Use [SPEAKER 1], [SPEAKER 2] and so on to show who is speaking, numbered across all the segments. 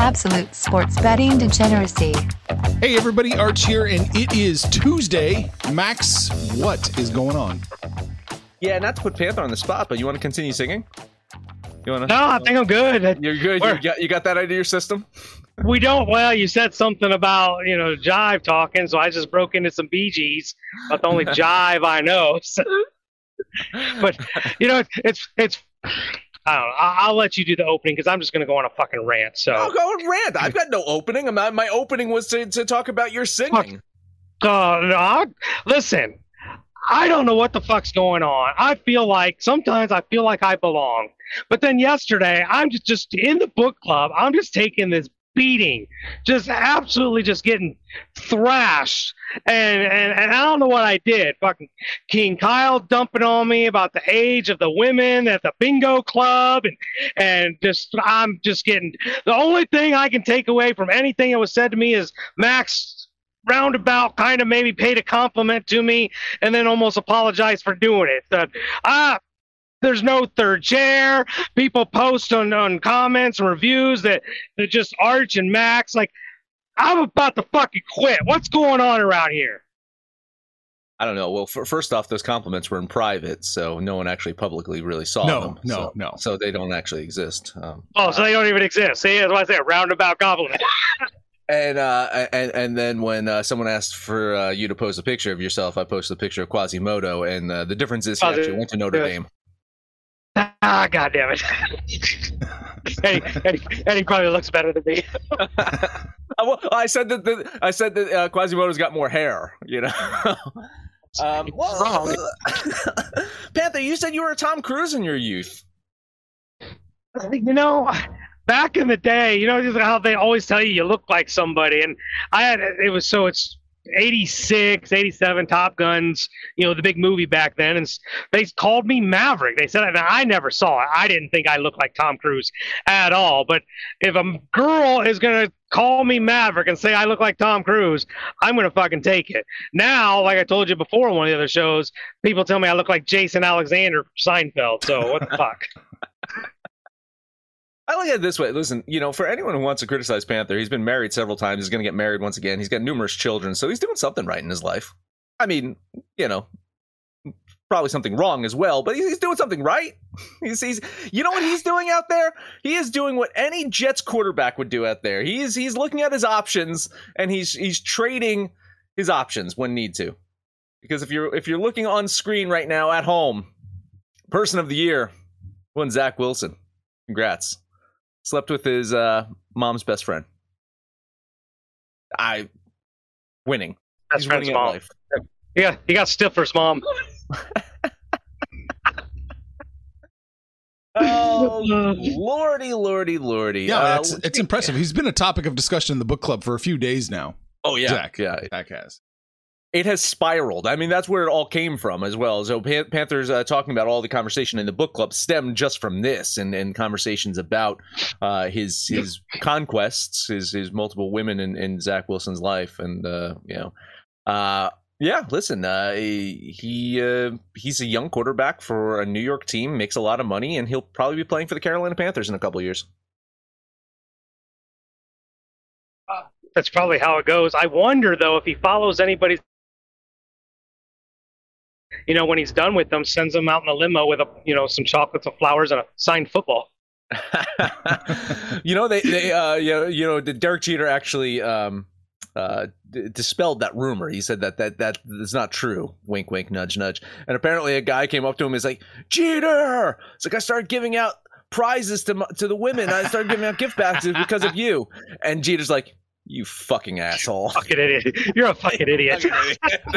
[SPEAKER 1] Absolute sports betting degeneracy.
[SPEAKER 2] Hey everybody, Arch here, and it is Tuesday. Max, what is going on?
[SPEAKER 3] Yeah, not to put Panther on the spot, but you want to continue singing? You want to?
[SPEAKER 4] No, I think I'm good.
[SPEAKER 3] You're good.
[SPEAKER 4] We're-
[SPEAKER 3] You got, you got that out of your system?
[SPEAKER 4] We don't. Well, you said something about you know jive talking, so I just broke into some Bee Gees. About the only jive I know. So- but you know, it's it's. I don't know. I'll, I'll let you do the opening because I'm just going to go on a fucking rant. So,
[SPEAKER 3] I'll go and rant. I've got no opening. I'm not- my opening was to, to talk about your singing.
[SPEAKER 4] Uh, no, I- listen, I don't know what the fuck's going on. I feel like sometimes I feel like I belong, but then yesterday I'm just just in the book club. I'm just taking this beating, just absolutely just getting thrashed, and and and I don't know what I did. Fucking King Kyle dumping on me about the age of the women at the bingo club, and and just I'm just getting the only thing I can take away from anything that was said to me is Max roundabout kind of maybe paid a compliment to me and then almost apologized for doing it. That ah, there's no third chair. People post on, on comments and reviews that that just Arch and Max like I'm about to fucking quit. What's going on around here?
[SPEAKER 3] I don't know. Well, f- first off, those compliments were in private, so no one actually publicly really saw
[SPEAKER 2] No,
[SPEAKER 3] them.
[SPEAKER 2] no,
[SPEAKER 3] so,
[SPEAKER 2] no.
[SPEAKER 3] So they don't actually exist. Um,
[SPEAKER 4] Oh, so they don't even exist. See, that's why I say a roundabout compliment.
[SPEAKER 3] and uh, and and then when uh, someone asked for uh, you to post a picture of yourself, I posted a picture of Quasimodo, and uh, the difference is he
[SPEAKER 4] Quasi-
[SPEAKER 3] actually went to Notre
[SPEAKER 4] yeah.
[SPEAKER 3] Dame.
[SPEAKER 4] Ah, god damn it. Eddie, Eddie, Eddie probably looks better than me.
[SPEAKER 3] Well, I said that the, I said that uh, Quasimodo's got more hair. You know. um, well,
[SPEAKER 4] Wrong.
[SPEAKER 3] Panther, you said you were a Tom Cruise in your youth.
[SPEAKER 4] you know, back in the day, you know how they always tell you you look like somebody, and I had it was so it's 86, 87 Top Guns, you know, the big movie back then, and they called me Maverick. They said, and I never saw it. I didn't think I looked like Tom Cruise at all. But if a girl is gonna call me Maverick and say I look like Tom Cruise, I'm gonna fucking take it. Now, like I told you before on one of the other shows, people tell me I look like Jason Alexander from Seinfeld. So what the fuck?
[SPEAKER 3] I look at it this way. Listen, you know, for anyone who wants to criticize Panther, he's been married several times. He's going to get married once again. He's got numerous children, so he's doing something right in his life. I mean, you know, probably something wrong as well, but he's, doing something right. He's, he's, you know what he's doing out there? He is doing what any Jets quarterback would do out there. He's he's looking at his options and he's he's trading his options when need to. Because if you're if you're looking on screen right now at home, person of the year, won Zach Wilson. Congrats slept with his uh, mom's best friend. I winning.
[SPEAKER 4] Best
[SPEAKER 3] He's
[SPEAKER 4] friend's
[SPEAKER 3] winning at
[SPEAKER 4] mom.
[SPEAKER 3] life.
[SPEAKER 4] Yeah, he got Stifler's mom.
[SPEAKER 3] Oh lordy, lordy, lordy.
[SPEAKER 2] Yeah,
[SPEAKER 3] Uh,
[SPEAKER 2] it's, it's impressive. He's been a topic of discussion in the book club for a few days now.
[SPEAKER 3] oh yeah,
[SPEAKER 2] Jack.
[SPEAKER 3] yeah.
[SPEAKER 2] Jack has.
[SPEAKER 3] It has spiraled. I mean, that's where it all came from as well. So Pan- Panthers uh, talking about all the conversation in the book club stemmed just from this and, and conversations about uh, his his conquests, his his multiple women in, in Zach Wilson's life, and uh, you know, uh, yeah. Listen, uh, he uh, he's a young quarterback for a New York team, makes a lot of money, and he'll probably be playing for the Carolina Panthers in a couple of years.
[SPEAKER 4] That's probably how it goes. I wonder though if he follows anybody's you know, when he's done with them, sends them out in a limo with a, you know, some chocolates and flowers and a signed football.
[SPEAKER 3] you know, they, they, uh, you know, know, Derek Jeter actually, um, uh, d- dispelled that rumor. He said that that that is not true. Wink, wink, nudge, nudge. And apparently, a guy came up to him. is like, Jeter. It's like I started giving out prizes to to the women. I started giving out gift baskets because of you. And Jeter's like, you fucking asshole.
[SPEAKER 4] Fucking idiot. You're a fucking idiot.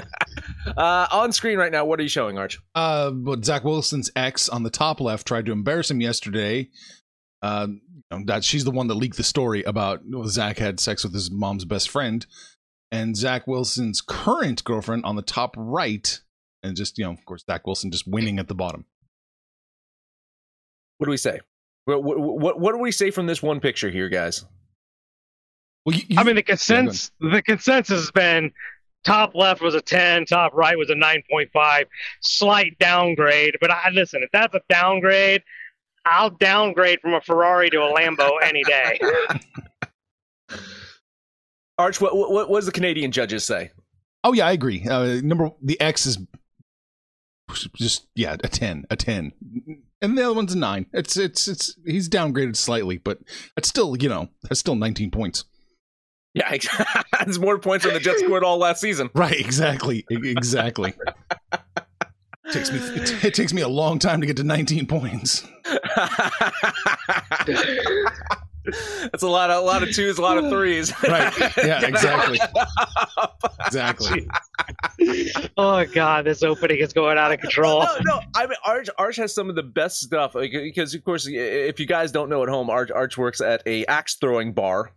[SPEAKER 3] uh, on screen right now, what are you showing, Arch?
[SPEAKER 2] Uh, but Zach Wilson's ex on the top left tried to embarrass him yesterday. Uh, you know, that she's the one that leaked the story about well, Zach had sex with his mom's best friend, and Zach Wilson's current girlfriend on the top right, and just you know, of course, Zach Wilson just winning at the bottom.
[SPEAKER 3] What do we say? What, what, what do we say from this one picture here, guys?
[SPEAKER 2] Well, you, you,
[SPEAKER 4] I mean, the consensus the consensus has been top left was a 10, top right was a 9.5, slight downgrade. But I listen, if that's a downgrade, I'll downgrade from a Ferrari to a Lambo any day.
[SPEAKER 3] Arch, what, what what does the Canadian judges say?
[SPEAKER 2] Oh yeah, I agree. Uh, number the X is just yeah a ten, a ten, and the other one's a nine. It's it's it's he's downgraded slightly, but it's still you know that's still nineteen points.
[SPEAKER 3] Yeah, it's more points than the Jets scored all last season.
[SPEAKER 2] Right, exactly, exactly. takes me it, it, takes me a long time to get to 19 points.
[SPEAKER 3] That's a lot of a lot of twos, a lot of threes.
[SPEAKER 2] Right. Yeah, exactly. exactly.
[SPEAKER 4] oh god, this opening is going out of control.
[SPEAKER 3] No, no. I mean Arch Arch has some of the best stuff because of course if you guys don't know at home, Arch Arch works at a axe throwing bar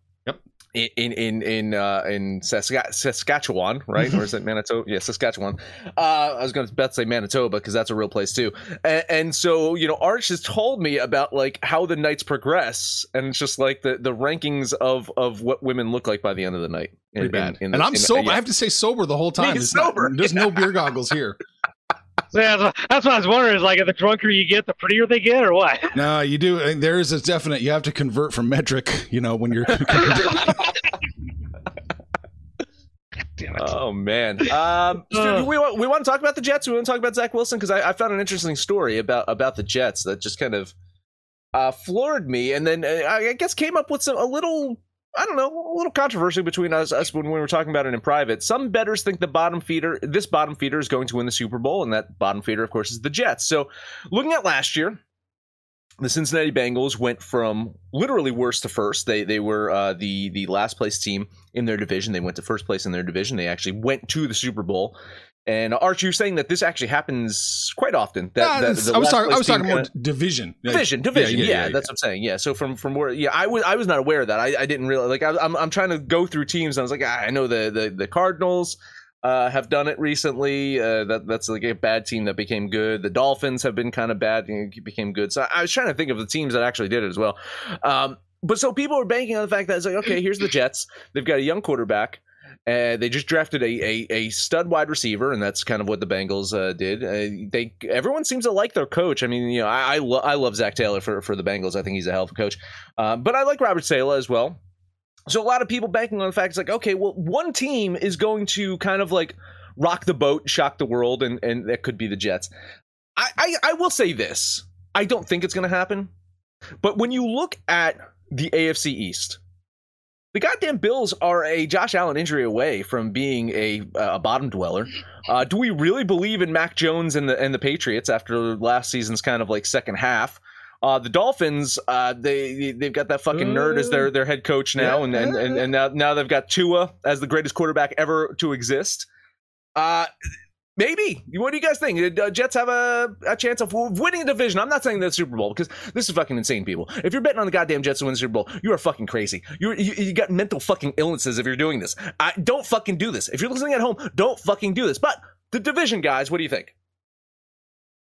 [SPEAKER 3] in in in uh, in Saskatchewan, right? or is it Manitoba? Yeah, Saskatchewan. Uh, I was going to bet say Manitoba because that's a real place too. And, and, so you know, Arch has told me about like how the nights progress, and it's just like the the rankings of of what women look like by the end of the night.
[SPEAKER 2] Pretty bad. In, in and I'm sober. Yeah. I have to say sober the whole time.
[SPEAKER 3] Sober.
[SPEAKER 2] Not, there's no beer goggles here.
[SPEAKER 4] So yeah, that's what I was wondering. Is like, the drunker you get, the prettier they get, or what?
[SPEAKER 2] No, you do. There is a definite. You have to convert from metric. You know, when you're.
[SPEAKER 3] oh man. Um, so we want we want to talk about the Jets. We want to talk about Zach Wilson because I, I, found an interesting story about about the Jets that just kind of uh, floored me, and then uh, I guess came up with some a little I don't know, a little controversy between us, us when we were talking about it in private. Some bettors think the bottom feeder, this bottom feeder, is going to win the Super Bowl, and that bottom feeder, of course, is the Jets. So, looking at last year, the Cincinnati Bengals went from literally worst to first. They they were uh, the the last place team in their division. They went to first place in their division. They actually went to the Super Bowl. And Arch, you're saying that this actually happens quite often. That,
[SPEAKER 2] uh, that I was talking. I was talking more division.
[SPEAKER 3] Division, division. Yeah, yeah, yeah, yeah, that's what I'm saying. Yeah. So from from where, yeah, I was I was not aware of that. I, I didn't realize. like. I, I'm I'm trying to go through teams. and I was like, ah, I know the the the Cardinals. Uh, have done it recently. Uh, that that's like a bad team that became good. The Dolphins have been kind of bad and became good. So I was trying to think of the teams that actually did it as well. Um, but so people are banking on the fact that it's like, okay, here's the Jets. They've got a young quarterback. Uh, they just drafted a, a, a stud wide receiver, and that's kind of what the Bengals uh, did. Uh, they everyone seems to like their coach. I mean, you know, I I, lo- I love Zac Taylor for, for the Bengals. I think he's a hell of a coach. Uh, but I like Robert Saleh as well. So a lot of people banking on the fact it's like, okay, well, one team is going to kind of like rock the boat, shock the world, and and that could be the Jets. I I, I will say this: I don't think it's going to happen. But when you look at the AFC East the goddamn Bills are a Josh Allen injury away from being a, a bottom dweller. Uh, do we really believe in Mac Jones and the and the Patriots after last season's kind of like second half? Uh, the Dolphins, uh, they they've got that fucking nerd as their their head coach now, and, and and and now now they've got Tua as the greatest quarterback ever to exist. Uh, Maybe. What do you guys think? Uh, Jets have a, a chance of winning a division. I'm not saying the Super Bowl because this is fucking insane, people. If you're betting on the goddamn Jets to win the Super Bowl, you are fucking crazy. You're, you you got mental fucking illnesses if you're doing this. I, don't fucking do this. If you're listening at home, don't fucking do this. But the division, guys, what do you think?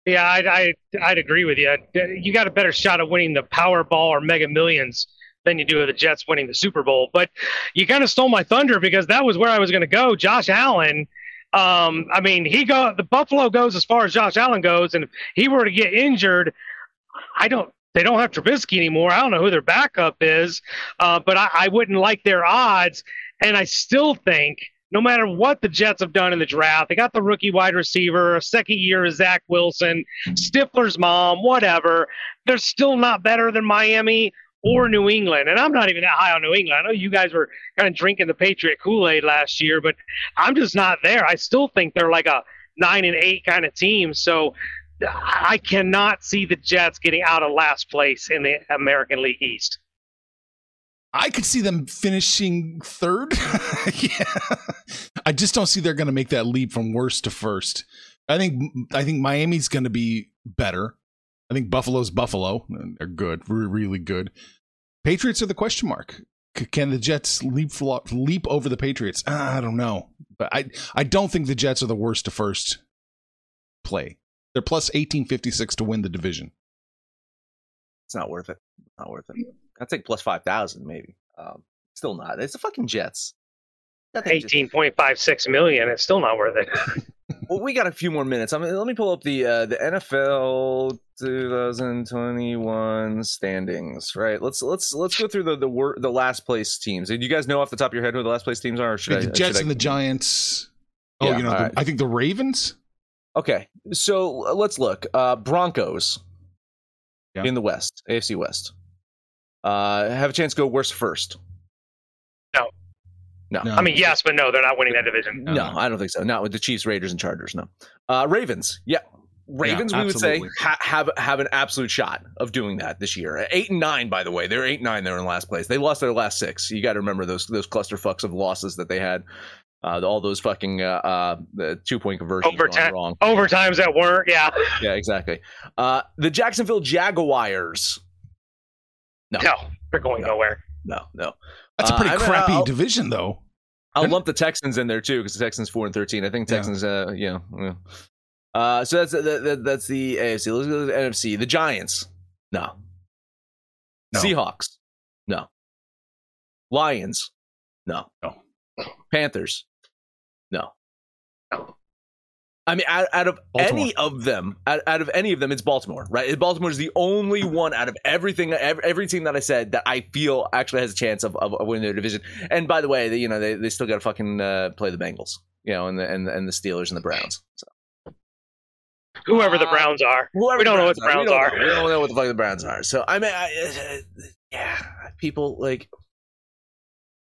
[SPEAKER 4] Yeah, I'd, I, I'd agree with you. You got a better shot of winning the Powerball or Mega Millions than you do of the Jets winning the Super Bowl. But you kind of stole my thunder because that was where I was going to go. Josh Allen um, I mean, he go the Buffalo goes as far as Josh Allen goes, and if he were to get injured, I don't. They don't have Trubisky anymore. I don't know who their backup is, uh, but I, I wouldn't like their odds. And I still think, no matter what the Jets have done in the draft, they got the rookie wide receiver, a second year of Zach Wilson, Stifler's mom, whatever. They're still not better than Miami or New England. And I'm not even that high on New England. I know you guys were kind of drinking the Patriot Kool Aid last year, but I'm just not there. I still think they're like a nine and eight kind of team. So I cannot see the Jets getting out of last place in the American League East.
[SPEAKER 2] I could see them finishing third. yeah. I just don't see they're going to make that leap from worst to first. I think I think Miami's going to be better. I think Buffalo's Buffalo. They're good, really good. Patriots are the question mark. Can the Jets leap leap over the Patriots? I don't know, but I I don't think the Jets are the worst to first play. They're plus eighteen fifty six to win the division.
[SPEAKER 3] It's not worth it. Not worth it. I'd take plus five thousand maybe. Um, still not. It's the fucking Jets.
[SPEAKER 4] Eighteen point five six million. It's still not worth it.
[SPEAKER 3] well, we got a few more minutes. I mean, let me pull up the uh, the NFL 2021 standings. Right. Let's let's let's go through the the wor- the last place teams. Do you guys know off the top of your head who the last place teams are? Or should
[SPEAKER 2] the
[SPEAKER 3] I,
[SPEAKER 2] Jets
[SPEAKER 3] should
[SPEAKER 2] and
[SPEAKER 3] I...
[SPEAKER 2] the Giants. Oh,
[SPEAKER 3] Yeah,
[SPEAKER 2] you know, the,
[SPEAKER 3] right.
[SPEAKER 2] I think the Ravens.
[SPEAKER 3] Okay, so uh, let's look. Uh, Broncos
[SPEAKER 2] Yeah.
[SPEAKER 3] in the West, AFC West, uh, have a chance to go worst first.
[SPEAKER 4] No.
[SPEAKER 3] No.
[SPEAKER 2] No.
[SPEAKER 4] I mean, yes, but no, they're not winning that division.
[SPEAKER 3] No, I don't think so. Not with the Chiefs, Raiders, and Chargers. No. Uh, Ravens. Yeah. Ravens, we would say ha- have have an absolute shot of doing that this year. Eight and nine, by the way, they're eight and nine. They're in last place. They lost their last six. You got to remember those those cluster fucks of losses that they had. Uh, all those fucking uh, uh, the two point conversions gone
[SPEAKER 4] Overtime.
[SPEAKER 3] wrong.
[SPEAKER 4] Overtimes that weren't. Yeah.
[SPEAKER 3] Yeah, exactly. Uh, the Jacksonville Jaguars. No,
[SPEAKER 4] No, they're going
[SPEAKER 3] No.
[SPEAKER 4] nowhere.
[SPEAKER 3] no, no.
[SPEAKER 2] That's a
[SPEAKER 3] Uh,
[SPEAKER 2] pretty
[SPEAKER 3] I
[SPEAKER 2] crappy
[SPEAKER 3] I'll-
[SPEAKER 2] division, though.
[SPEAKER 3] I'll lump the Texans in there too because the Texans four and thirteen. I think
[SPEAKER 2] Yeah.
[SPEAKER 3] Texans, uh, you know, yeah. Uh, so that's that, that, that's the AFC. Let's go to the NFC. The Giants, no.
[SPEAKER 2] No.
[SPEAKER 3] Seahawks, no. Lions, no.
[SPEAKER 2] No.
[SPEAKER 3] Panthers, no. I mean, out, out of
[SPEAKER 2] Baltimore.
[SPEAKER 3] any of them, out, out of any of them, it's Baltimore, right? Baltimore is the only one out of everything, every, every team that I said that I feel actually has a chance of, of, of winning their division. And by the way, they, you know, they, they still got to fucking uh, play the Bengals, you know, and the and, and the Steelers and the Browns. So
[SPEAKER 4] Whoever the
[SPEAKER 3] Uh,
[SPEAKER 4] Browns are.
[SPEAKER 3] whoever
[SPEAKER 4] we don't know what the
[SPEAKER 3] we
[SPEAKER 4] Browns
[SPEAKER 3] don't
[SPEAKER 4] are.
[SPEAKER 3] know. We don't know what the fuck the Browns are. So I mean, I, uh, yeah, people like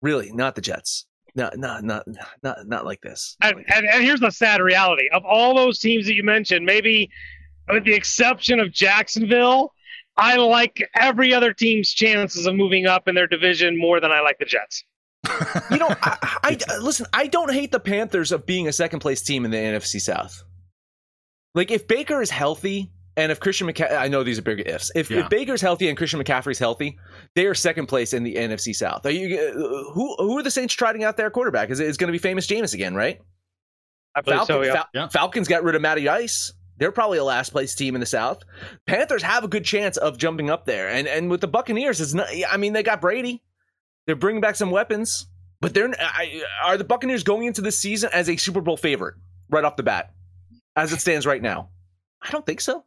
[SPEAKER 3] really not the Jets. Not not not not not like this. Not
[SPEAKER 4] And,
[SPEAKER 3] like
[SPEAKER 4] and, and here's the sad reality of all those teams that you mentioned, maybe with the exception of Jacksonville, I like every other team's chances of moving up in their division more than I like the Jets.
[SPEAKER 3] you know, I, I, I listen. I don't hate the Panthers of being a second place team in the NFC South. Like if Baker is healthy and if Christian McCaffrey, I know these are big ifs. If,
[SPEAKER 2] Yeah.
[SPEAKER 3] if Baker's healthy and Christian McCaffrey's healthy, they are second place in the NFC South. Are you uh, who who are the Saints trotting out their quarterback? Is it is going to be famous Jameis again, right?
[SPEAKER 4] I believe so, yeah.
[SPEAKER 3] Fal-
[SPEAKER 2] Yeah.
[SPEAKER 3] Falcons got rid of Matty Ice. They're probably a last place team in the South. Panthers have a good chance of jumping up there, and and with the Buccaneers, it's not. I mean, they got Brady. They're bringing back some weapons, but they're I, are the Buccaneers going into this season as a Super Bowl favorite right off the bat, as it stands right now. I don't think so.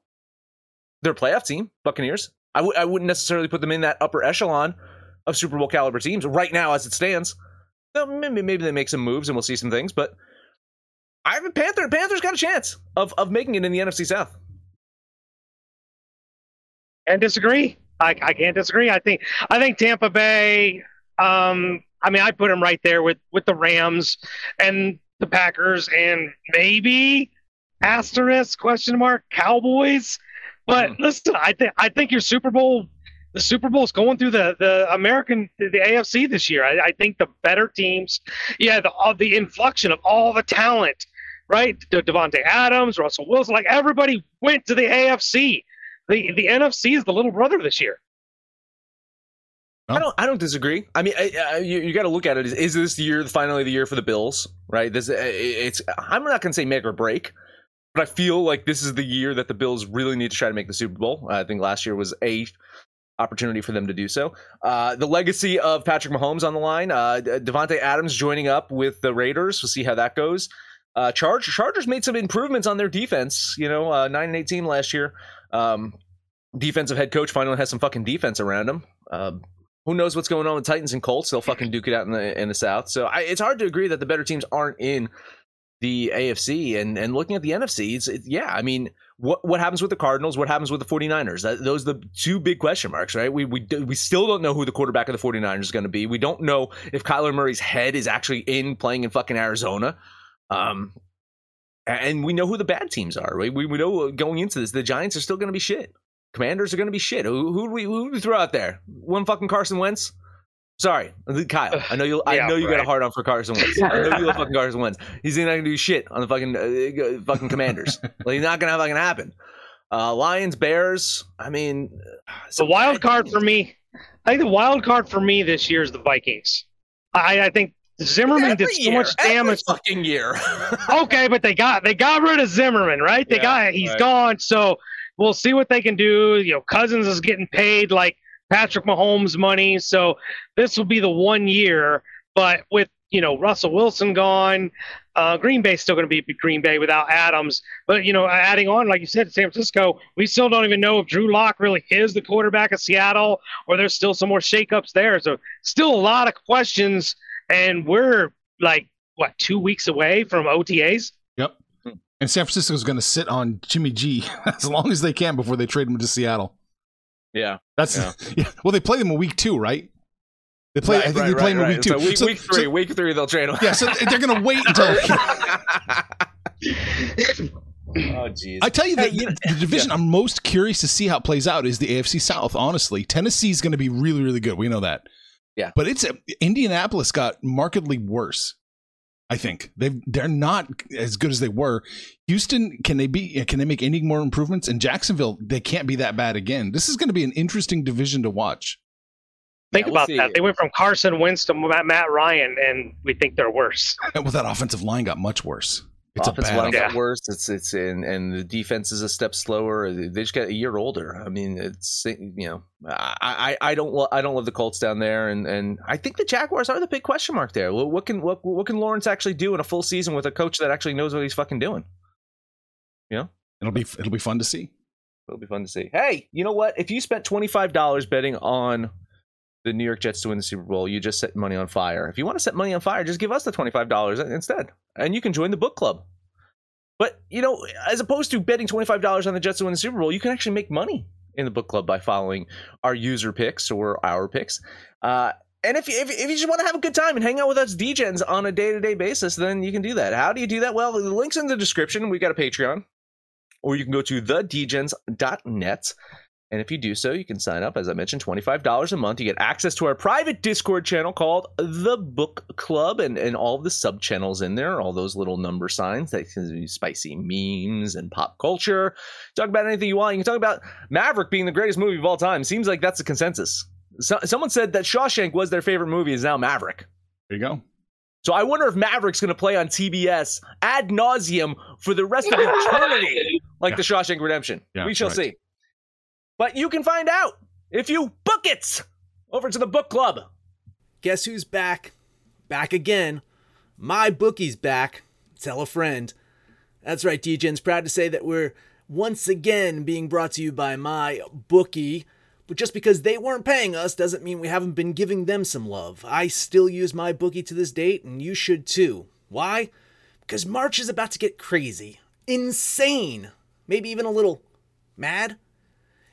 [SPEAKER 3] They're a playoff team, Buccaneers. I w- I wouldn't necessarily put them in that upper echelon of Super Bowl caliber teams right now as it stands. Maybe, maybe they make some moves and we'll see some things, but I have a Panther. Panthers got a chance of of making it in the NFC South.
[SPEAKER 4] and disagree. I, I can't disagree. I think I think Tampa Bay. Um, I mean, I put them right there with with the Rams and the Packers, and maybe asterisk question mark Cowboys. But hmm. listen, I think I think your Super Bowl, the Super Bowl is going through the the American the AFC this year. I, I think the better teams, yeah, the all the inflection of all the talent right? De- Davante Adams, Russell Wilson, like everybody went to the AFC. The the NFC is the little brother this year.
[SPEAKER 3] I don't. I don't disagree. I mean, I, I, you, you got to look at it. Is, is this the year finally the year for the Bills? Right. This. It's. I'm not going to say make or break, but I feel like this is the year that the Bills really need to try to make the Super Bowl. I think last year was a opportunity for them to do so. Uh, the legacy of Patrick Mahomes on the line. Uh, Davante Adams joining up with the Raiders. We'll see how that goes. Uh, Chargers. Chargers made some improvements on their defense. You know, uh, nine and eighteen last year. Um, defensive head coach finally has some fucking defense around him. Uh, who knows what's going on with Titans and Colts? They'll fucking duke it out in the in the South. So I, it's hard to agree that the better teams aren't in the AFC. And and looking at the NFC, it's it, yeah. I mean, what what happens with the Cardinals? What happens with the 49ers? That, those are the two big question marks, right? We we we still don't know who the quarterback of the 49ers is going to be. We don't know if Kyler Murray's head is actually in playing in fucking Arizona. Um, and we know who the bad teams are. Right? We we know going into this, the Giants are still going to be shit. Commanders are going to be shit. Who, who who do we throw out there? One fucking Carson Wentz. Sorry, Kyle. I know you. I
[SPEAKER 4] Yeah,
[SPEAKER 3] know you got a
[SPEAKER 4] right.
[SPEAKER 3] hard on for Carson Wentz. I know you love fucking Carson Wentz. He's not gonna do shit on the fucking uh, fucking Commanders. like, he's not gonna have fucking happen. Uh, Lions, Bears. I mean,
[SPEAKER 4] The
[SPEAKER 3] some
[SPEAKER 4] wild card for me, I think the wild card for me this year is the Vikings. I, I think Zimmerman
[SPEAKER 3] Every
[SPEAKER 4] did so
[SPEAKER 3] year,
[SPEAKER 4] much damage.
[SPEAKER 3] fucking year.
[SPEAKER 4] okay, but they got they got rid of Zimmerman, right? They
[SPEAKER 3] Yeah,
[SPEAKER 4] got he's
[SPEAKER 3] right.
[SPEAKER 4] gone, so we'll see what they can do. You know, Cousins is getting paid like Patrick Mahomes money, so this will be the one year. But with you know Russell Wilson gone, uh, Green Bay's still going to be Green Bay without Adams. But you know, adding on, like you said, San Francisco, we still don't even know if Drew Lock really is the quarterback of Seattle, or there's still some more shakeups there. So still a lot of questions, and we're like what two weeks away from OTAs.
[SPEAKER 2] Yep. And San Francisco's going to sit on Jimmy G as long as they can before they trade him to Seattle.
[SPEAKER 3] Yeah.
[SPEAKER 2] That's
[SPEAKER 3] Yeah.
[SPEAKER 2] yeah. Well, they play them in week two, right? They play. I think they play them in week two.
[SPEAKER 3] So week,
[SPEAKER 2] So-
[SPEAKER 3] week three,
[SPEAKER 2] so-
[SPEAKER 3] week three, they'll trade him.
[SPEAKER 2] yeah, so they're going to wait until.
[SPEAKER 3] oh jeez.
[SPEAKER 2] I tell you, that
[SPEAKER 3] Hey, you-
[SPEAKER 2] the division I'm most curious to see how it plays out is the AFC South. Honestly, Tennessee's going to be really, really good. We know that.
[SPEAKER 3] Yeah.
[SPEAKER 2] but it's Indianapolis got markedly worse. I think they they're not as good as they were. Houston, can they be? Can they make any more improvements? And Jacksonville, they can't be that bad again. This is going to be an interesting division to watch.
[SPEAKER 4] Think
[SPEAKER 3] Yeah, we'll
[SPEAKER 4] about
[SPEAKER 3] see.
[SPEAKER 4] that. They went from Carson Wentz to Matt, Matt Ryan, and we think they're worse.
[SPEAKER 2] Well, that offensive line got much worse. It's
[SPEAKER 3] Offensive
[SPEAKER 2] a bad.
[SPEAKER 3] line
[SPEAKER 4] Yeah.
[SPEAKER 3] got worse. It's it's in and the defense is a step slower. They just got a year older. I mean, it's you know, I I, I don't lo- I don't love the Colts down there, and and I think the Jaguars are the big question mark there. What, what can what what can Lawrence actually do in a full season with a coach that actually knows what he's fucking doing? Yeah?
[SPEAKER 2] It'll be it'll be fun to see.
[SPEAKER 3] It'll be fun to see. Hey, you know what? If you spent twenty five dollars betting on the New York Jets to win the Super Bowl, you just set money on fire. If you want to set money on fire, just give us the twenty five dollars instead, and you can join the book club. But you know, as opposed to betting twenty five dollars on the Jets to win the Super Bowl, you can actually make money in the book club by following our user picks or our picks. Uh, and if you, if, if you just want to have a good time and hang out with us Degens on a day to day basis, then you can do that. How do you do that? Well, the link's in the description. We've got a Patreon or you can go to thedegens.net. And if you do so, you can sign up, as I mentioned, $25 a month. You get access to our private Discord channel called The Book Club and, and all the sub channels in there, all those little number signs that can be spicy memes and pop culture. Talk about anything you want. You can talk about Maverick being the greatest movie of all time. Seems like that's the consensus. So, someone said that Shawshank was their favorite movie, is now Maverick.
[SPEAKER 2] There you go.
[SPEAKER 3] So I wonder if Maverick's going to play on TBS ad nauseum for the rest of eternity, like
[SPEAKER 2] Yeah.
[SPEAKER 3] the Shawshank Redemption.
[SPEAKER 2] Yeah,
[SPEAKER 3] we shall
[SPEAKER 2] right.
[SPEAKER 3] see. But you can find out if you book it over to the book club.
[SPEAKER 5] Guess who's back? Back again. My bookie's back. Tell a friend. That's right, DJ's proud to say that we're once again being brought to you by my bookie. But just because they weren't paying us doesn't mean we haven't been giving them some love. I still use my bookie to this date, and you should too. Why? Because March is about to get crazy, insane, maybe even a little mad.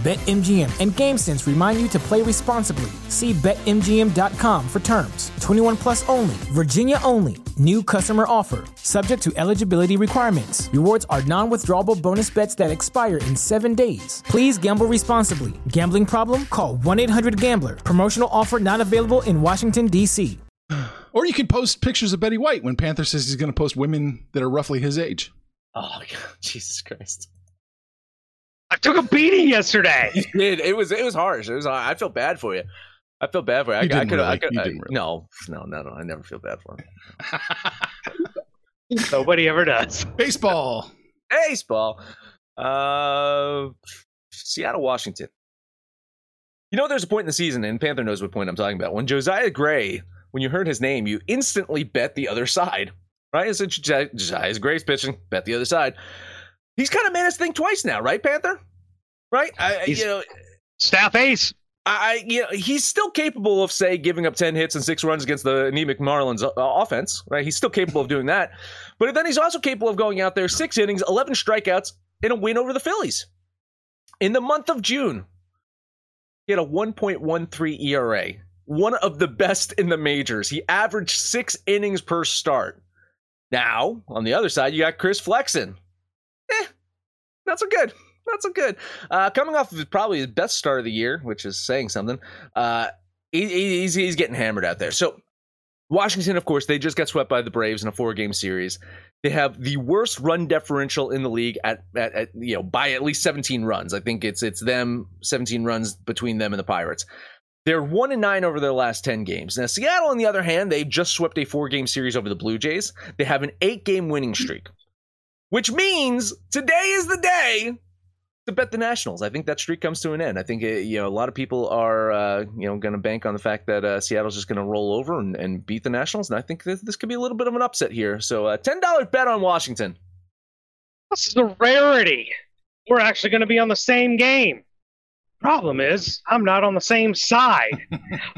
[SPEAKER 6] BetMGM and GameSense remind you to play responsibly. See BetMGM.com for terms. 21 plus only, Virginia only. New customer offer, subject to eligibility requirements. Rewards are non withdrawable bonus bets that expire in seven days. Please gamble responsibly. Gambling problem? Call 1 800 Gambler. Promotional offer not available in Washington, D.C.
[SPEAKER 2] Or you can post pictures of Betty White when Panther says he's going to post women that are roughly his age.
[SPEAKER 3] Oh, God, Jesus Christ.
[SPEAKER 4] I took a beating yesterday.
[SPEAKER 3] You did. It was it was harsh. It was. I feel bad for you. I feel bad for you. I,
[SPEAKER 2] You
[SPEAKER 3] I
[SPEAKER 2] didn't
[SPEAKER 3] could. I
[SPEAKER 2] really.
[SPEAKER 3] could. I-
[SPEAKER 2] didn't really.
[SPEAKER 3] No, no, no, no. I never feel bad for him.
[SPEAKER 4] Nobody ever does.
[SPEAKER 2] Baseball.
[SPEAKER 3] Baseball. Uh, Seattle, Washington. You know, there's a point in the season, and Panther knows what point I'm talking about. When Josiah Gray, when you heard his name, you instantly bet the other side, right? It's Josiah Josiah Gray's pitching, bet the other side. He's kind of made us think twice now, right, Panther? Right? I, you know,
[SPEAKER 4] Staff ace.
[SPEAKER 3] I, you know, he's still capable of, say, giving up 10 hits and six runs against the anemic Marlins uh, offense, right? He's still capable of doing that. But then he's also capable of going out there, six innings, 11 strikeouts, in a win over the Phillies. In the month of June, he had a 1.13 ERA, one of the best in the majors. He averaged six innings per start. Now, on the other side, you got Chris Flexen. Not so good. Not so good. Uh, coming off of probably his best start of the year, which is saying something. Uh, he, he- he's, he's getting hammered out there. So, Washington, of course, they just got swept by the Braves in a four-game series. They have the worst run differential in the league at, at, at you know by at least 17 runs. I think it's it's them 17 runs between them and the Pirates. They're one and nine over their last 10 games. Now, Seattle, on the other hand, they've just swept a four-game series over the Blue Jays. They have an eight-game winning streak, which means today is the day to bet the Nationals. I think that streak comes to an end. I think uh, you know a lot of people are uh, you know going to bank on the fact that uh, Seattle's just going to roll over and, and beat the Nationals, and I think this, this could be a little bit of an upset here. So, uh, ten dollar bet on Washington.
[SPEAKER 4] This is a rarity. We're actually going to be on the same game. Problem is, I'm not on the same side.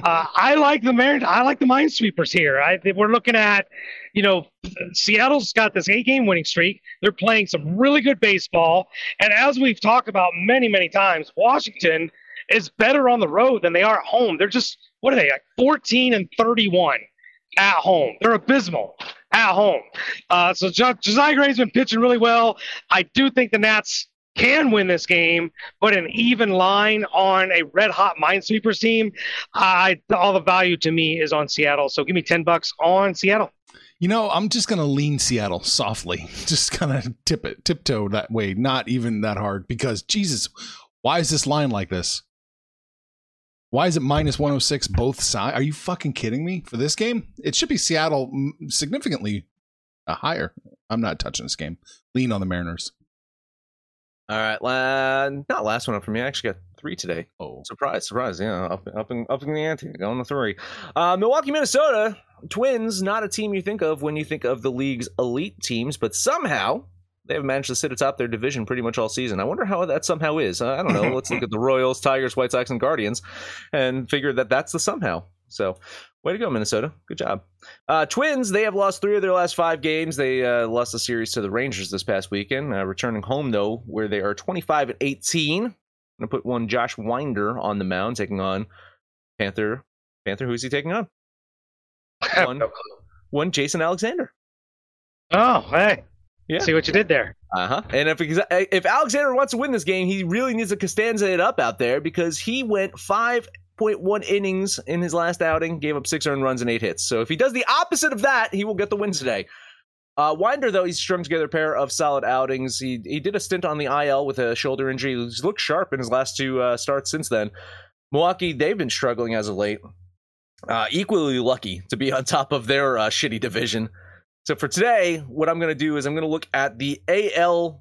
[SPEAKER 4] uh, I like the Mar- I like the Minesweepers here. I, we're looking at, you know, Seattle's got this eight-game winning streak. They're playing some really good baseball, and as we've talked about many, many times, Washington is better on the road than they are at home. They're just what are they like 14 and 31 at home. They're abysmal at home. Uh, so Jo- Josiah Gray's been pitching really well. I do think the Nats can win this game, but an even line on a red hot Minesweepers team, I all the value to me is on Seattle. So give me ten bucks on Seattle.
[SPEAKER 2] You know, I'm just gonna lean Seattle softly, just kind of tip it, tiptoe that way, not even that hard. Because Jesus, why is this line like this? Why is it minus 106 both sides? Are you fucking kidding me? For this game, it should be Seattle significantly uh, higher. I'm not touching this game. Lean on the Mariners.
[SPEAKER 3] All right, la- not last one up for me. I actually got three today.
[SPEAKER 2] Oh,
[SPEAKER 3] Surprise, surprise! Yeah, up, up in up in the ante, going to three. Uh, Milwaukee, Minnesota Twins, not a team you think of when you think of the league's elite teams, but somehow they have managed to sit atop their division pretty much all season. I wonder how that somehow is. Uh, I don't know. Let's look at the Royals, Tigers, White Sox, and Guardians, and figure that that's the somehow. So, way to go, Minnesota! Good job. Uh, Twins, they have lost three of their last five games. They uh, lost the series to the Rangers this past weekend. Uh, returning home though, where they are 25 and 18. I'm gonna put one Josh Winder on the mound, taking on Panther. Panther, who's he taking on? one, one Jason Alexander.
[SPEAKER 4] Oh, hey.
[SPEAKER 3] Yeah.
[SPEAKER 4] See what you did there.
[SPEAKER 3] Uh huh. And if if Alexander wants to win this game, he really needs to Costanza it up out there because he went five point one innings in his last outing, gave up six earned runs and eight hits. So if he does the opposite of that, he will get the win today. Uh, Winder, though, he's strung together a pair of solid outings. He he did a stint on the IL with a shoulder injury. He's looked sharp in his last two uh, starts since then. Milwaukee, they've been struggling as of late. Uh, equally lucky to be on top of their uh, shitty division. So for today, what I'm going to do is I'm going to look at the AL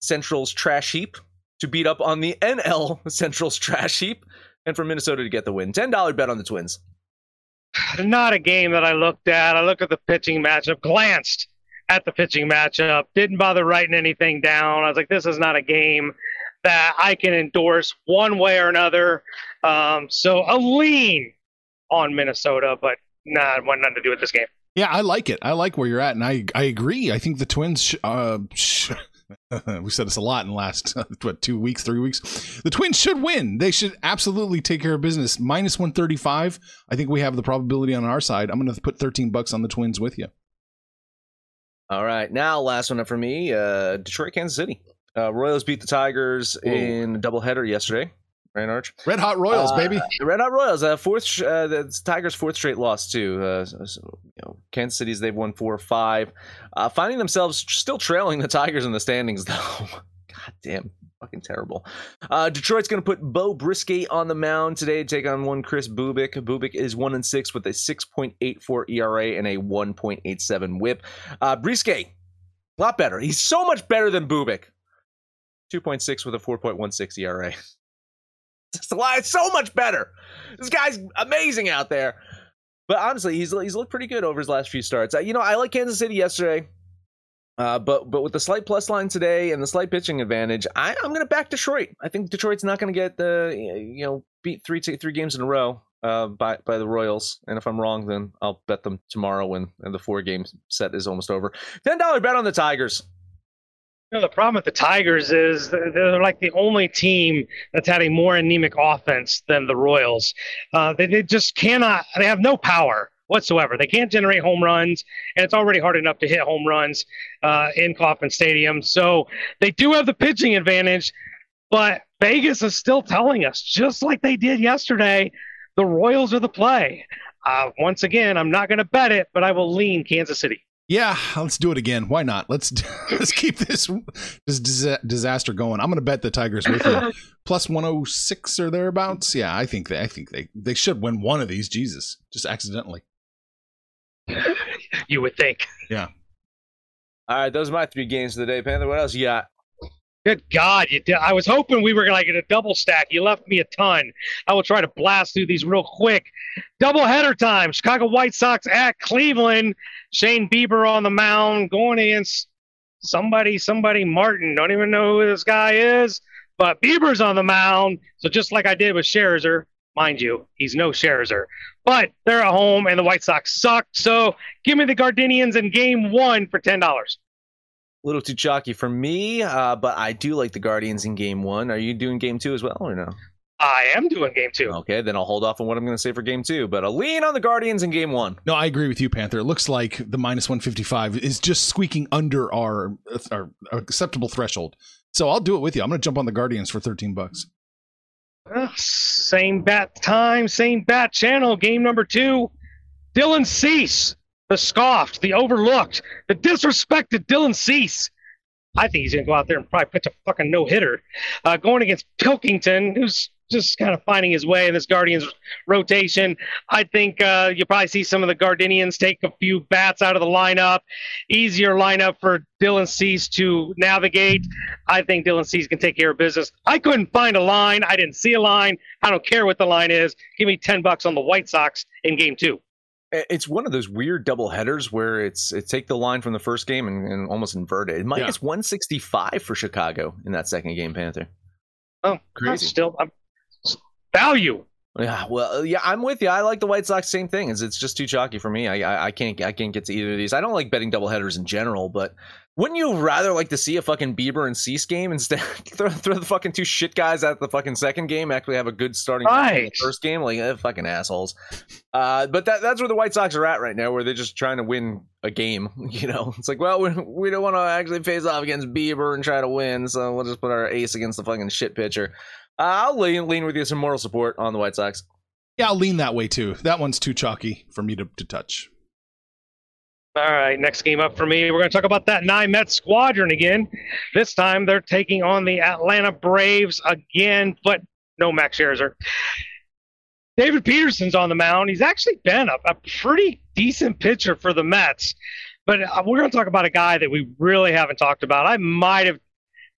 [SPEAKER 3] Central's trash heap to beat up on the NL Central's trash heap, and for Minnesota to get the win. Ten dollar bet on the Twins.
[SPEAKER 4] Not a game that I looked at. I looked at the pitching matchup, glanced at the pitching matchup, didn't bother writing anything down. I was like, this is not a game that I can endorse one way or another. Um, so a lean on Minnesota, but nah, it had nothing to do with this game.
[SPEAKER 2] Yeah, I like it. I like where you're at, and I I agree. I think the Twins. Sh- uh, sh- we said this a lot in the last what two weeks, three weeks. The Twins should win. They should absolutely take care of business. Minus one thirty five. I think we have the probability on our side. I'm going to put thirteen bucks on the Twins with you.
[SPEAKER 3] All right, now last one up for me. Uh, Detroit, Kansas City. Uh, Royals beat the Tigers Whoa. in a doubleheader yesterday. Right, Arch?
[SPEAKER 2] Red Hot Royals,
[SPEAKER 3] uh,
[SPEAKER 2] baby.
[SPEAKER 3] Red Hot Royals. Uh, fourth. Uh, the Tigers' fourth straight loss too. Uh, so, you know, Kansas City's they've won four or five, uh, finding themselves still trailing the Tigers in the standings though. God damn, fucking terrible. Uh, Detroit's going to put Beau Brieske on the mound today to take on one Kris Bubic. Bubic is one and six with a 6.84 ERA and a 1.87 WHIP. Uh, Brieske, a lot better. He's so much better than Bubic. 2.6 with a 4.16 ERA. It's so much better. This guy's amazing out there. But honestly, he's he's looked pretty good over his last few starts. You know, I like Kansas City yesterday. Uh, but but with the slight plus line today and the slight pitching advantage, I, I'm going to back Detroit. I think Detroit's not going to get the you know beat three three games in a row uh, by by the Royals. And if I'm wrong, then I'll bet them tomorrow when and the four game set is almost over. Ten dollar bet on the Tigers.
[SPEAKER 4] You know, the problem with the Tigers is they're like the only team that's had a more anemic offense than the Royals. Uh, they, they just cannot, they have no power whatsoever. They can't generate home runs, and it's already hard enough to hit home runs uh, in Kauffman Stadium. So they do have the pitching advantage, but Vegas is still telling us, just like they did yesterday, the Royals are the play. Uh, once again, I'm not going to bet it, but I will lean Kansas City.
[SPEAKER 2] Yeah, let's do it again. Why not? Let's let's keep this this disaster going. I'm going to bet the Tigers with you plus 106 or thereabouts. Yeah, I think they I think they they should win one of these. Jesus, just accidentally.
[SPEAKER 4] you would think.
[SPEAKER 2] Yeah.
[SPEAKER 3] All right, those are my three games of the day, Panther. What else you got?
[SPEAKER 4] Good God, you did. I was hoping we were going to get a double stack. You left me a ton. I will try to blast through these real quick. Double header time. Chicago White Sox at Cleveland. Shane Bieber on the mound going against somebody, somebody Martin. Don't even know who this guy is, but Bieber's on the mound. So just like I did with Scherzer, mind you, he's no Scherzer. But they're at home and the White Sox suck. So give me the Gardenians in game one for $10
[SPEAKER 3] a little too chalky for me, uh, but I do like the Guardians in game one. Are you doing game two as well or no?
[SPEAKER 4] I am doing game two.
[SPEAKER 3] Okay, then I'll hold off on what I'm going to say for game two, but I'll lean on the Guardians in game one.
[SPEAKER 2] No, I agree with you, Panther. It looks like the minus 155 is just squeaking under our, our acceptable threshold. So I'll do it with you. I'm going to jump on the Guardians for 13 bucks.
[SPEAKER 4] Uh, same bat time, same bat channel. Game number two. Dylan Cease the scoffed, the overlooked, the disrespected Dylan Cease. I think he's going to go out there and probably pitch a fucking no hitter. Uh, going against Pilkington, who's just kind of finding his way in this Guardians rotation. I think uh, you'll probably see some of the Gardenians take a few bats out of the lineup. Easier lineup for Dylan Cease to navigate. I think Dylan Cease can take care of business. I couldn't find a line. I didn't see a line. I don't care what the line is. Give me 10 bucks on the White Sox in game two
[SPEAKER 3] it's one of those weird double headers where it's it take the line from the first game and, and almost invert it. Minus yeah. 165 for Chicago in that second game, Panther.
[SPEAKER 4] Oh, crazy! Still, I'm, value.
[SPEAKER 3] Yeah, well, uh, yeah, I'm with you. I like the White Sox. Same thing. It's it's just too chalky for me. I, I, I can't I can't get to either of these. I don't like betting double headers in general, but Wouldn't you rather like to see a fucking Bieber and Cease game instead? throw, throw the fucking two shit guys at the fucking second game. Actually, have a good starting match in the first game. Like eh, fucking assholes. Uh, but that, that's where the White Sox are at right now, where they're just trying to win a game. You know, it's like, well, we, we don't want to actually face off against Bieber and try to win, so we'll just put our ace against the fucking shit pitcher. Uh, I'll lean lean with you some moral support on the White Sox.
[SPEAKER 2] Yeah, I'll lean that way too. That one's too chalky for me to, to touch.
[SPEAKER 4] All right, next game up for me. We're going to talk about that nine Mets squadron again. This time they're taking on the Atlanta Braves again, but no Max Scherzer. David Peterson's on the mound. He's actually been a, a pretty decent pitcher for the Mets, but uh, we're going to talk about a guy that we really haven't talked about. I might have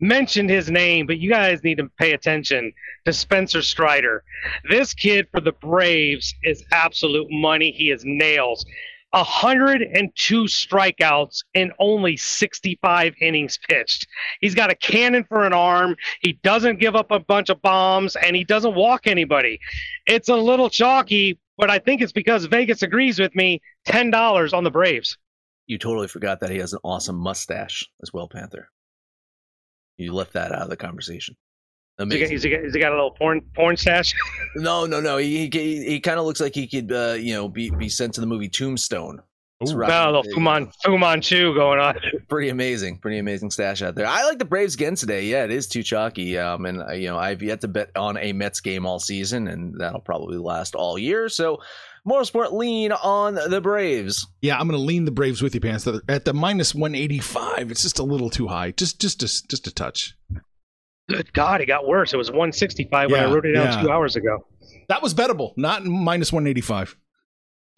[SPEAKER 4] mentioned his name, but you guys need to pay attention to Spencer Strider. This kid for the Braves is absolute money. He is nails. 102 strikeouts in only 65 innings pitched. He's got a cannon for an arm. He doesn't give up a bunch of bombs and he doesn't walk anybody. It's a little chalky, but I think it's because Vegas agrees with me $10 on the Braves.
[SPEAKER 3] You totally forgot that he has an awesome mustache as well, Panther. You left that out of the conversation.
[SPEAKER 4] Has he, got,
[SPEAKER 3] Amazing.
[SPEAKER 4] has he got- has got a little porn porn stash?
[SPEAKER 3] No, no, no. He he, he kind of looks like he could, uh, you know, be be sent to the movie Tombstone. It's
[SPEAKER 2] Ooh.
[SPEAKER 3] rough.
[SPEAKER 4] No, a little Fu, Man, Fu Manchu going on.
[SPEAKER 3] pretty amazing, pretty amazing stash out there. I like the Braves again today. Yeah, it is too chalky. Um, and uh, you know, I've yet to bet on a Mets game all season, and that'll probably last all year. So, more sport lean on the Braves.
[SPEAKER 2] Yeah, I'm going to lean the Braves with you, Pants. At the minus 185, it's just a little too high. Just just a, just a touch.
[SPEAKER 4] Good God, it got worse. It was 165 when I wrote it down
[SPEAKER 2] yeah.
[SPEAKER 4] two hours ago.
[SPEAKER 2] That was bettable, not minus 185.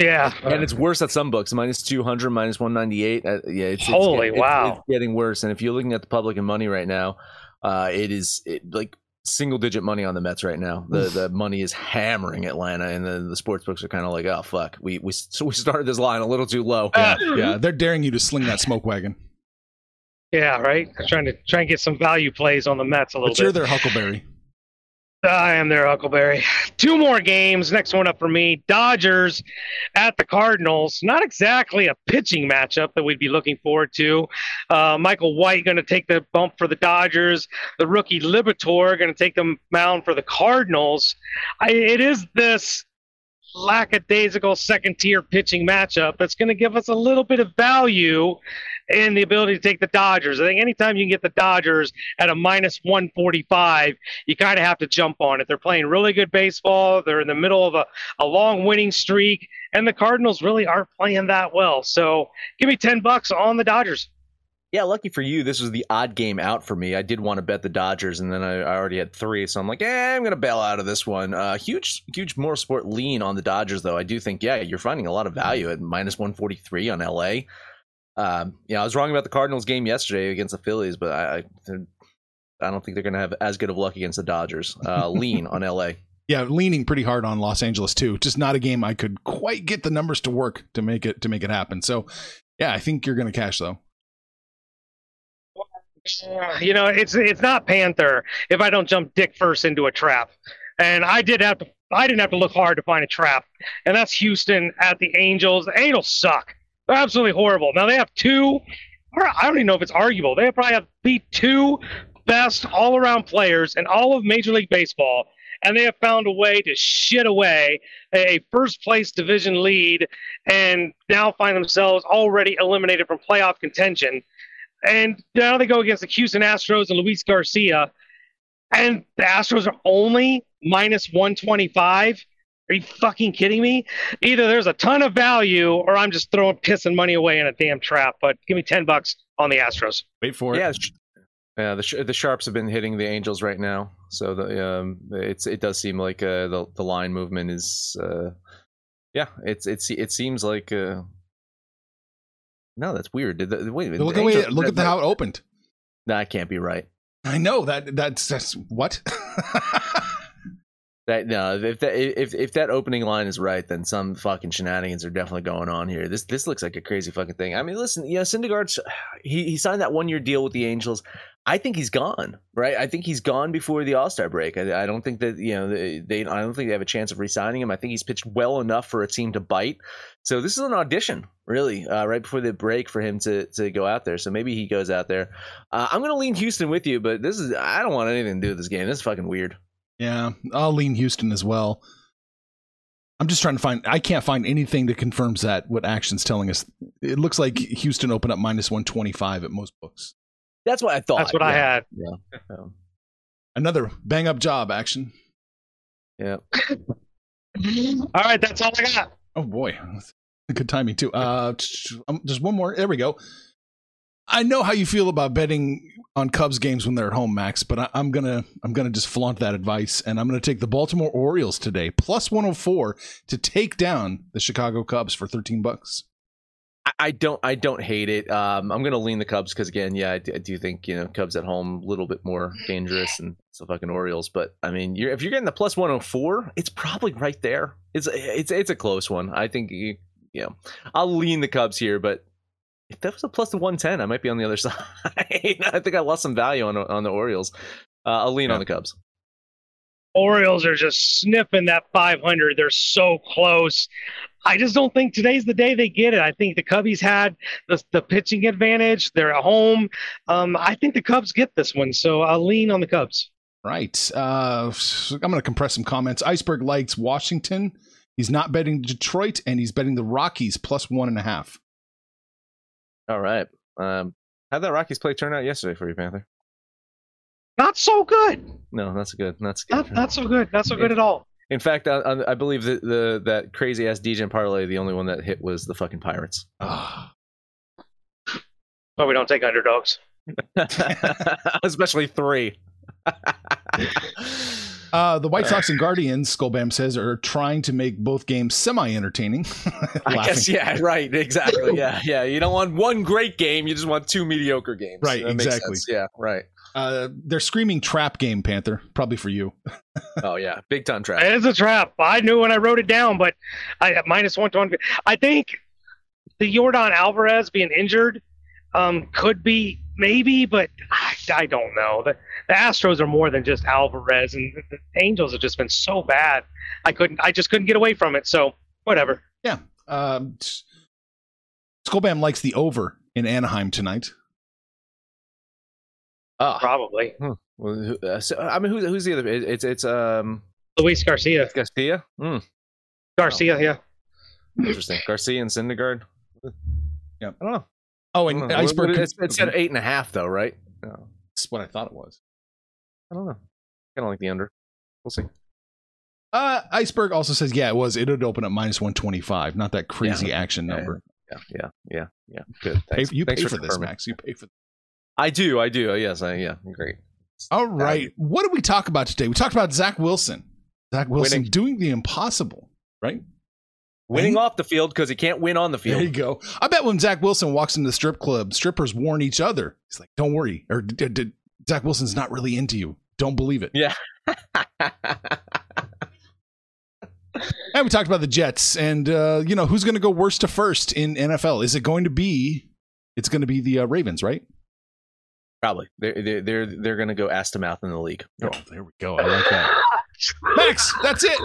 [SPEAKER 4] Yeah.
[SPEAKER 3] and it's worse at some books minus 200 minus 198 uh, yeah it's, it's
[SPEAKER 4] Holy
[SPEAKER 3] it's-
[SPEAKER 4] wow.
[SPEAKER 3] it's getting worse and if you're looking at the public and money right now uh it is it, like single digit money on the mets right now the the money is hammering atlanta and the, the sports books are kind of like oh fuck we we so we started this line a little too low
[SPEAKER 2] Yeah, yeah, they're daring you to sling that smoke wagon.
[SPEAKER 4] Yeah, right. Trying to try and get some value plays on the Mets a little bit.
[SPEAKER 2] But you're
[SPEAKER 4] bit.
[SPEAKER 2] their Huckleberry.
[SPEAKER 4] I am there, Huckleberry. Two more games. Next one up for me: Dodgers at the Cardinals. Not exactly a pitching matchup that we'd be looking forward to. Uh, Michael White going to take the bump for the Dodgers. The rookie Liberatore going to take the mound for the Cardinals. I, it is this lackadaisical second tier pitching matchup that's going to give us a little bit of value in the ability to take the Dodgers. I think anytime you can get the Dodgers at a minus 145, you kind of have to jump on it. They're playing really good baseball. They're in the middle of a, a long winning streak, and the Cardinals really aren't playing that well. So give me 10 bucks on the Dodgers.
[SPEAKER 3] yeah lucky for you this was the odd game out for me i did want to bet the dodgers and then i, I already had three so i'm like eh, i'm gonna bail out of this one uh huge huge more sport lean on the dodgers though i do think yeah you're finding a lot of value at minus 143 on la Um, yeah, I was wrong about the Cardinals game yesterday against the Phillies, but I, I, I don't think they're going to have as good of luck against the Dodgers. Uh, lean on LA.
[SPEAKER 2] Yeah, leaning pretty hard on Los Angeles too. Just not a game I could quite get the numbers to work to make it to make it happen. So, yeah, I think you're going to cash though.
[SPEAKER 4] You know, it's it's not Panther if I don't jump dick first into a trap. And I did have to I didn't have to look hard to find a trap. And that's Houston at the Angels. The Angels suck. They're absolutely horrible. Now they have two I don't even know if it's arguable. They probably have the two best all around players in all of Major League Baseball. And they have found a way to shit away a first place division lead and now find themselves already eliminated from playoff contention. And now they go against the Houston Astros and Luis Garcia. And the Astros are only minus 125. Are you fucking kidding me? Either there's a ton of value or I'm just throwing piss and money away in a damn trap. But give me 10 bucks on the Astros.
[SPEAKER 2] Wait for it.
[SPEAKER 3] Yeah, yeah. The sh- the sharps have been hitting the Angels right now, so the um, it's it does seem like uh, the the line movement is uh, yeah, it's it's it seems like uh, no, that's weird. Did the, wait,
[SPEAKER 2] look
[SPEAKER 3] the
[SPEAKER 2] at,
[SPEAKER 3] Angels-
[SPEAKER 2] look at
[SPEAKER 3] that-
[SPEAKER 2] how it opened.
[SPEAKER 3] that can't be right.
[SPEAKER 2] I know that that's that's what.
[SPEAKER 3] That no, if that if if that opening line is right, then some fucking shenanigans are definitely going on here. This this looks like a crazy fucking thing. I mean, listen, you know, Syndergaard, he he signed that one year deal with the Angels. I think he's gone, right? I think he's gone before the All Star break. I, I don't think that you know they, they. I don't think they have a chance of re-signing him. I think he's pitched well enough for a team to bite. So this is an audition, really, uh, right before the break for him to to go out there. So maybe he goes out there. Uh, I'm gonna lean Houston with you, but this is I don't want anything to do with this game. This is fucking weird.
[SPEAKER 2] Yeah, I'll lean Houston as well. I'm just trying to find. I can't find anything that confirms that. What action's telling us? It looks like Houston opened up minus 125 at most books.
[SPEAKER 3] That's what I thought.
[SPEAKER 4] That's what I had.
[SPEAKER 3] Yeah. Um,
[SPEAKER 2] Another bang up job action.
[SPEAKER 3] yeah.
[SPEAKER 4] All right, that's all I got.
[SPEAKER 2] Oh boy, good timing too. Uh, um, just one more. There we go. I know how you feel about betting on Cubs games when they're at home, Max, but I, I'm gonna I'm gonna just flaunt that advice, and I'm gonna take the Baltimore Orioles today plus 104 to take down the Chicago Cubs for 13 bucks.
[SPEAKER 3] I- I don't I don't hate it. Um, I'm gonna lean the Cubs because again, yeah, I do, I do think you know Cubs at home a little bit more dangerous and the fucking Orioles. But I mean, you're, if you're getting the plus 104, it's probably right there. It's it's it's a close one. I think you you know I'll lean the Cubs here, but if that was a plus to 110, I might be on the other side. I think I lost some value on on the Orioles. Uh, I'll lean
[SPEAKER 2] Yeah.
[SPEAKER 3] on the Cubs.
[SPEAKER 4] Orioles are just sniffing that 500. They're so close. I just don't think today's the day they get it. I think the Cubbies had the, the pitching advantage. They're at home. Um, I think the Cubs get this one, so I'll lean on the Cubs.
[SPEAKER 2] Right. Uh, I'm going to compress some comments. Iceberg likes Washington. He's not betting Detroit, and he's betting the Rockies plus one and a half.
[SPEAKER 3] All right. Um, how'd that Rockies play turn out yesterday for you, Panther?
[SPEAKER 4] Not so good.
[SPEAKER 3] No, that's good. That's good.
[SPEAKER 4] Not, not so good. Not so good at all.
[SPEAKER 3] In fact, I, I believe that the that crazy ass DJ parlay, the only one that hit was the fucking Pirates.
[SPEAKER 2] Ah,
[SPEAKER 4] But we don't take underdogs.
[SPEAKER 3] Especially three.
[SPEAKER 2] Uh, the White Sox and Guardians, Skullbam says, are trying to make both games semi-entertaining.
[SPEAKER 3] I guess yeah, right, exactly. Yeah, yeah. You don't want one great game; you just want two mediocre games.
[SPEAKER 2] Right,
[SPEAKER 3] That makes
[SPEAKER 2] exactly.
[SPEAKER 3] sense. Yeah, right.
[SPEAKER 2] Uh, they're screaming trap game, Panther. Probably for you.
[SPEAKER 3] Oh yeah, big time trap.
[SPEAKER 4] It's a trap. I knew when I wrote it down, but I minus one twenty. I think the Jordan Alvarez being injured um, could be maybe, but I, I don't know. The, the Astros are more than just Alvarez, and the Angels have just been so bad. I couldn't. I just couldn't get away from it. So whatever.
[SPEAKER 2] Yeah. Um, Skullbam likes the over in Anaheim tonight.
[SPEAKER 3] Oh,
[SPEAKER 4] Probably
[SPEAKER 3] well, who- uh, so, I mean, who's who's the other? it- It's it's um
[SPEAKER 4] Luis Garcia.
[SPEAKER 3] Garcia. Hmm,
[SPEAKER 4] Garcia, yeah.
[SPEAKER 3] interesting. Garcia and Syndergaard.
[SPEAKER 2] Yeah.
[SPEAKER 3] I don't know.
[SPEAKER 2] Oh, and
[SPEAKER 3] know.
[SPEAKER 2] Iceberg.
[SPEAKER 3] It's, it's at eight and a half though, right? No,
[SPEAKER 2] That's what I thought it was.
[SPEAKER 3] I don't know. Kind of like the under. We'll see.
[SPEAKER 2] Uh, Iceberg also says, yeah, it was. It would open up minus 125. Not that crazy action
[SPEAKER 3] Yeah,
[SPEAKER 2] number.
[SPEAKER 3] Yeah, yeah, yeah, yeah. Good.
[SPEAKER 2] Pay,
[SPEAKER 3] Thanks.
[SPEAKER 2] you
[SPEAKER 3] Thanks
[SPEAKER 2] pay for, this. Max. You pay for this.
[SPEAKER 3] I do. I do. Yes. I yeah. Great.
[SPEAKER 2] All right. What did we talk about today? We talked about Zach Wilson. Zach Wilson
[SPEAKER 3] Winning.
[SPEAKER 2] doing the impossible, right?
[SPEAKER 3] Winning off the field because he can't win on the field.
[SPEAKER 2] There you go. I bet when Zach Wilson walks into the strip club, strippers warn each other. He's like, "Don't worry," or d- d- Zach Wilson's not really into you. Don't believe it.
[SPEAKER 3] Yeah.
[SPEAKER 2] And we talked about the Jets, and uh, you know who's going to go worst to first in NFL? Is it going to be? It's going to be the uh, Ravens, right?
[SPEAKER 3] Probably. They're they're they're, they're going to go ass to mouth in the league.
[SPEAKER 2] Oh, there we go. I like that. Max, that's it.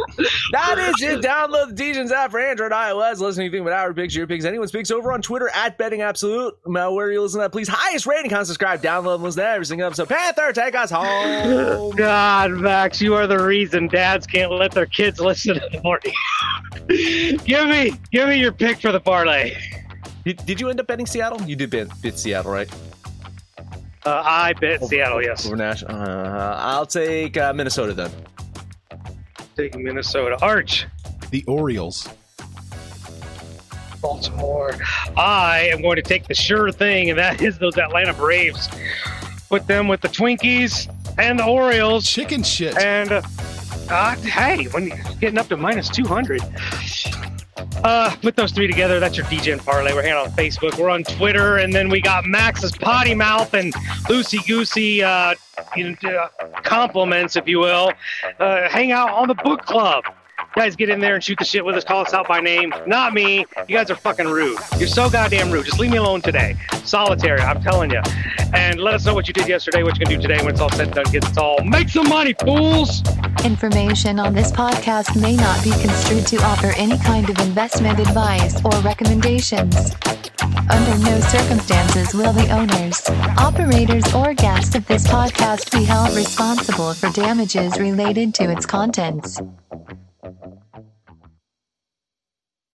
[SPEAKER 3] That is it. Download the Degens app for Android, iOS. Listen to anything but our picks, your picks, anyone speaks over on Twitter at Betting Absolute. Now, where you listen to that, please highest rating, comment, subscribe, download, and listen to every single episode. Panther, take us home.
[SPEAKER 4] God, Max, you are the reason dads can't let their kids listen to the morning. give me, give me your pick for the parlay.
[SPEAKER 3] did, did you end up betting Seattle? You did bet, bet Seattle, right?
[SPEAKER 4] Uh, I bet Seattle. Yes,
[SPEAKER 3] Over Nash. Uh, I'll take uh, Minnesota then.
[SPEAKER 4] Taking Minnesota. Arch,
[SPEAKER 2] The Orioles.
[SPEAKER 4] Baltimore. I am going to take the sure thing, and that is those Atlanta Braves. Put them with the Twinkies and the Orioles.
[SPEAKER 2] Chicken shit.
[SPEAKER 4] And uh, uh, hey, when you're getting up to minus 200, uh, put those three together. That's your Degen Parlay. We're hanging on Facebook. We're on Twitter. And then we got Max's potty mouth and loosey goosey uh, uh, compliments, if you will. Uh, hang out on the book club. Guys get in there and shoot the shit with us, call us out by name. Not me. You guys are fucking rude. You're so goddamn rude. Just leave me alone today. Solitary, I'm telling you. And let us know what you did yesterday, what you can do today when it's all said and done. Get it all. Make some money, fools!
[SPEAKER 1] Information on this podcast may not be construed to offer any kind of investment advice or recommendations. Under no circumstances will the owners, operators, or guests of this podcast be held responsible for damages related to its contents.